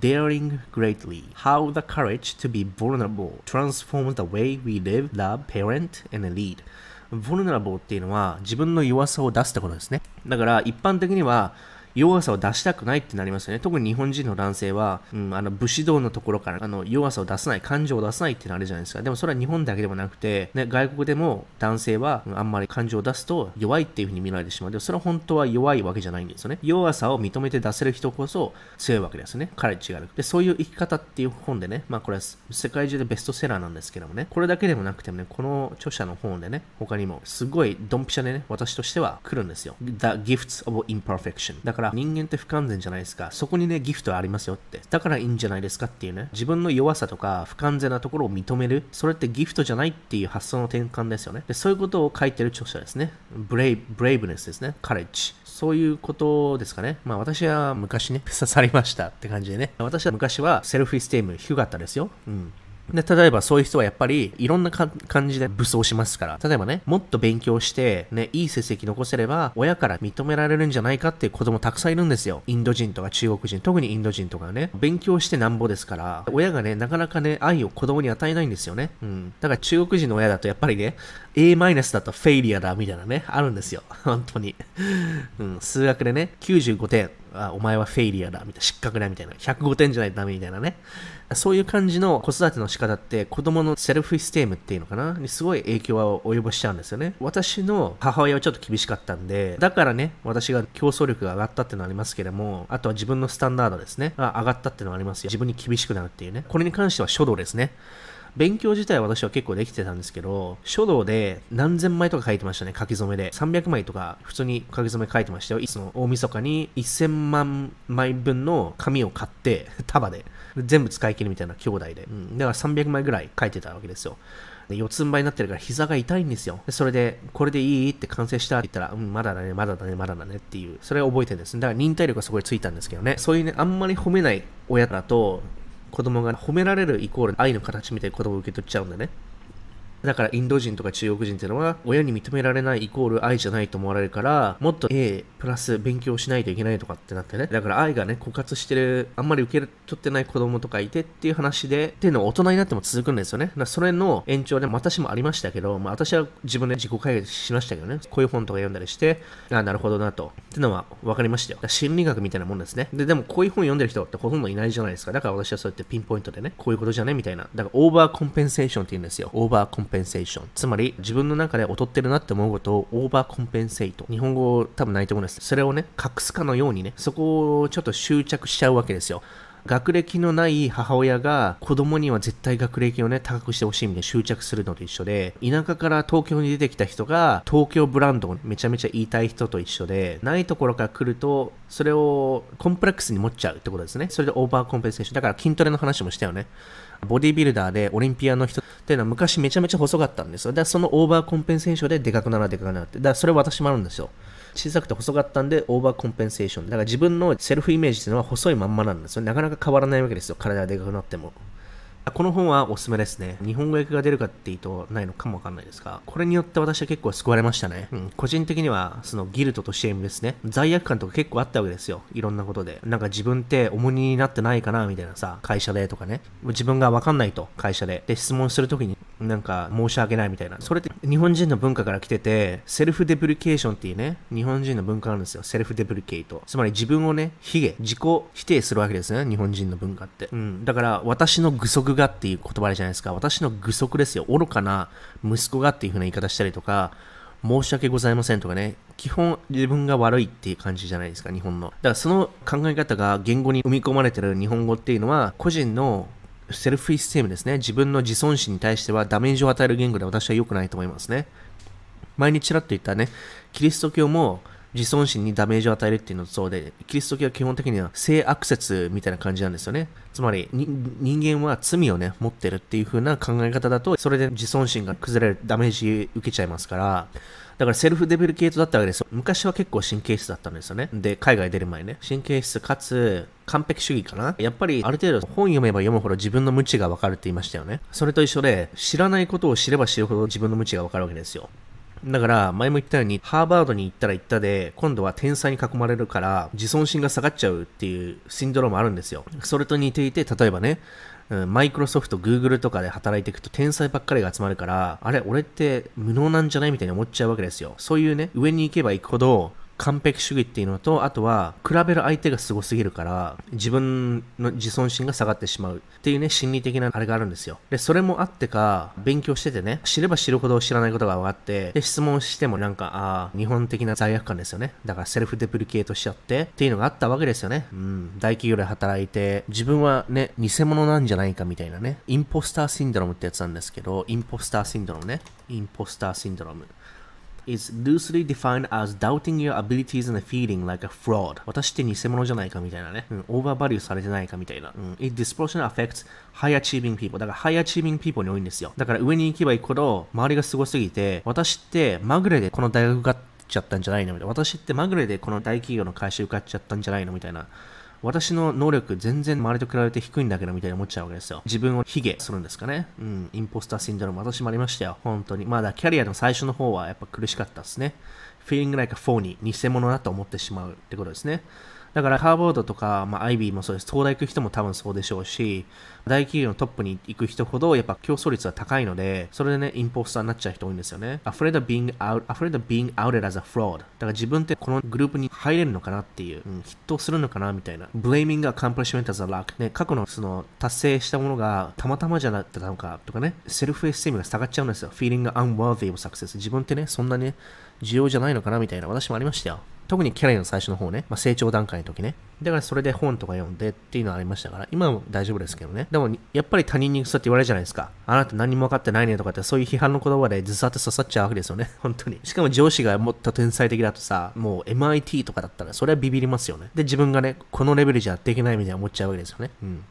daring greatly. How the courage to be vulnerable transforms the way we live, love, parent, and lead. vulnerable っていうのは自分の弱さを出すってことですね。だから一般的には弱さを出したくないってなりますよね。特に日本人の男性は、うん、あの武士道のところからあの弱さを出さない、感情を出さないってなるじゃないですか。でもそれは日本だけでもなくて、ね、外国でも男性は、うん、あんまり感情を出すと弱いっていうふうに見られてしまう。でもそれは本当は弱いわけじゃないんですよね。弱さを認めて出せる人こそ強いわけですよね。 courage がある。で、そういう生き方っていう本でね、まあこれは世界中でベストセラーなんですけどもね、これだけでもなくてもね、この著者の本でね、他にもすごいドンピシャでね、私としては来るんですよ。The Gifts of Imperfection。だからから人間って不完全じゃないですか。そこにね、ギフトありますよって。だからいいんじゃないですかっていうね。自分の弱さとか不完全なところを認める。それってギフトじゃないっていう発想の転換ですよね。でそういうことを書いてる著者ですね。 brave braveness ですね。 courage。そういうことですかね。まあ私は昔ね、刺さりましたって感じでね。私は昔は self-esteem 低かったですよ。うん。で、例えばそういう人はやっぱりいろんな感じで武装しますから。例えばね、もっと勉強して、ね、いい成績残せれば、親から認められるんじゃないかっていう子供たくさんいるんですよ。インド人とか中国人、特にインド人とかね、勉強してなんぼですから、親がね、なかなかね、愛を子供に与えないんですよね。うん。だから中国人の親だとやっぱりね、A マイナスだとフェイリアだみたいなね、あるんですよ。本当に。うん、数学でね、95点、あお前はフェイリアだ、みたいな、失格だ、みたいな、105点じゃないとダメみたいなね。そういう感じの子育ての仕方って子供のセルフステームっていうのかな？にすごい影響を及ぼしちゃうんですよね。私の母親はちょっと厳しかったんで、だからね、私が競争力が上がったっていうのはありますけども、あとは自分のスタンダードですね、が上がったっていうのはありますよ。自分に厳しくなるっていうね。これに関しては書道ですね。勉強自体は私は結構できてたんですけど、書道で何千枚とか書いてましたね、書き初めで。300枚とか普通に書き初め書いてましたよ。いつも大晦日に1000万枚分の紙を買って、束で。全部使い切るみたいな兄弟で。うん。だから300枚ぐらい書いてたわけですよ。で四つん這いになってるから膝が痛いんですよ。それで、これでいいって完成したって言ったら、うん、まだだね、まだだね、まだだねっていう、それを覚えてるんです。だから忍耐力がすごいついたんですけどね。そういうね、あんまり褒めない親だと、子供が褒められるイコール愛の形みたいな言葉を受け取っちゃうんだね。だからインド人とか中国人っていうのは親に認められないイコール愛じゃないと思われるからもっと A プラス勉強しないといけないとかってなってね。だから愛がね枯渇してるあんまり受け取ってない子供とかいてっていう話でっていうのは大人になっても続くんですよね。だそれの延長で私もありましたけど、まあ、私は自分で自己解決しましたけどね。こういう本とか読んだりしてああなるほどなと。っていうのは分かりましたよ。心理学みたいなもんですね。ででもこういう本読んでる人ってほとんどいないじゃないですか。だから私はそうやってピンポイントでねこういうことじゃねみたいな。だから overcompensation って言うんですよ。 overcompensation。つまり自分の中で劣ってるなって思うことを overcompensate。日本語多分ないと思うんですです。それをね、隠すかのようにね、そこをちょっと執着しちゃうわけですよ。学歴のない母親が子供には絶対学歴をね、高くしてほしいみたいな執着するのと一緒で、田舎から東京に出てきた人が東京ブランドをめちゃめちゃ言いたい人と一緒で、ないところから来ると、それをコンプレックスに持っちゃうってことですね。それで overcompensation。だから筋トレの話もしたよね。ボディビルダーでオリンピアの人っていうのは昔めちゃめちゃ細かったんですよ。だからその overcompensation ででかくならでかくなって。だからそれ私もあるんですよ。小さくて細かったんで overcompensation。だから自分のセルフイメージっていうのは細いまんまなんですよ。なかなか変わらないわけですよ。体がでかくなっても。この本はおすすめですね。日本語訳が出るかっていうとないのかもわかんないですが、これによって私は結構救われましたね。うん、個人的には、その guilt と shame ですね。罪悪感とか結構あったわけですよ。いろんなことで。なんか自分って重荷になってないかなみたいなさ、会社でとかね。自分がわかんないと、会社で。で、質問するときに、なんか申し訳ないみたいな。それって日本人の文化から来てて、 self-deprecation っていうね、日本人の文化なんですよ。 self-deprecate。つまり自分をね、卑下、自己否定するわけですね。日本人の文化って。うん。だから、私の具足がっていう言葉でじゃないですか。私の愚足ですよ。愚かな息子がっていう風な言い方したりとか、申し訳ございませんとかね、基本自分が悪いっていう感じじゃないですか、日本の。だからその考え方が言語に生み込まれてる日本語っていうのは、個人のセルフィステムですね。自分の自尊心に対してはダメージを与える言語で私は良くないと思いますね。前にちらっと言ったね、キリスト教も自尊心にダメージを与えるっていうのとそうで、キリスト教は基本的には性悪説みたいな感じなんですよね。つまり、人間は罪をね、持ってるっていう風な考え方だと、それで自尊心が崩れる、ダメージ受けちゃいますから、だからセルフデビルケートだったわけですよ。昔は結構神経質だったんですよね。で、海外出る前ね。神経質かつ完璧主義かな。やっぱりある程度本読めば読むほど自分の無知がわかるって言いましたよね。それと一緒で、知らないことを知れば知るほど自分の無知がわかるわけですよ。だから、前も言ったように、ハーバードに行ったら行ったで、今度は天才に囲まれるから、自尊心が下がっちゃうっていうシンドロームあるんですよ。それと似ていて、例えばね、マイクロソフト、グーグルとかで働いていくと天才ばっかりが集まるから、あれ、俺って無能なんじゃない？みたいに思っちゃうわけですよ。そういうね、上に行けば行くほど、完璧主義っていうのと、あとは、比べる相手がすすぎるから、自分の自尊心が下がってしまうっていうね、心理的なあれがあるんですよ。で、それもあってか、勉強しててね、知れば知るほど知らないことが分かって、で、質問してもなんか、ああ、日本的な罪悪感ですよね。だからセルフデプリケートしちゃって、っていうのがあったわけですよね。うん。大企業で働いて、自分はね、偽物なんじゃないかみたいなね、インポスターシンドロムってやつなんですけど、インポスターシンドロームね。インポスターシンドローム。Is loosely defined as doubting your abilities and feeling like a fraud. 私って偽物じゃないかみたいなね。うん、オーバーバリューされてないかみたいな。うん、it disproportionately affects high achieving people. だから high achieving people に多いんですよ。だから上に行けば行くほど周りがすごすぎて、私ってまぐれでこの大学受かっちゃったんじゃないのみたいな。私ってまぐれでこの大企業の会社受かっちゃったんじゃないのみたいな。私の能力全然周りと比べて低いんだけどみたいに思っちゃうわけですよ。自分を卑下するんですかね。うん。 imposter syndrome 私もありましたよ。本当に。まだキャリアの最初の方はやっぱ苦しかったですね。feeling like a phony 偽物だと思ってしまうってことですね。だからハーバードとか、まあ、アイビーもそうです。東大行く人も多分そうでしょうし、大企業のトップに行く人ほどやっぱ競争率は高いので、それでね、 imposter になっちゃう人多いんですよね。afraid of being out, afraid of being outed as a fraud. だから自分ってこのグループに入れるのかなっていう、うん、フィットするのかなみたいな。blaming accomplishment as a luck. ね、過去のその達成したものがたまたまじゃなかったのかとかね、 self-esteem が下がっちゃうんですよ。feeling unworthy of success. 自分ってね、そんなね、需要じゃないのかなみたいな。私もありましたよ。特にキャリアの最初の方ね、まあ、成長段階の時ね。だからそれで本とか読んでっていうのはありましたから、今は大丈夫ですけどね。でも、やっぱり他人にそうやって言われるじゃないですか。あなた何も分かってないねとかって、そういう批判の言葉でずさって刺さっちゃうわけですよね。本当に。しかも上司がもっと天才的だとさ、もう MIT とかだったら、それはビビりますよね。で、自分がね、このレベルじゃやっていけないみたいな思っちゃうわけですよね。うん。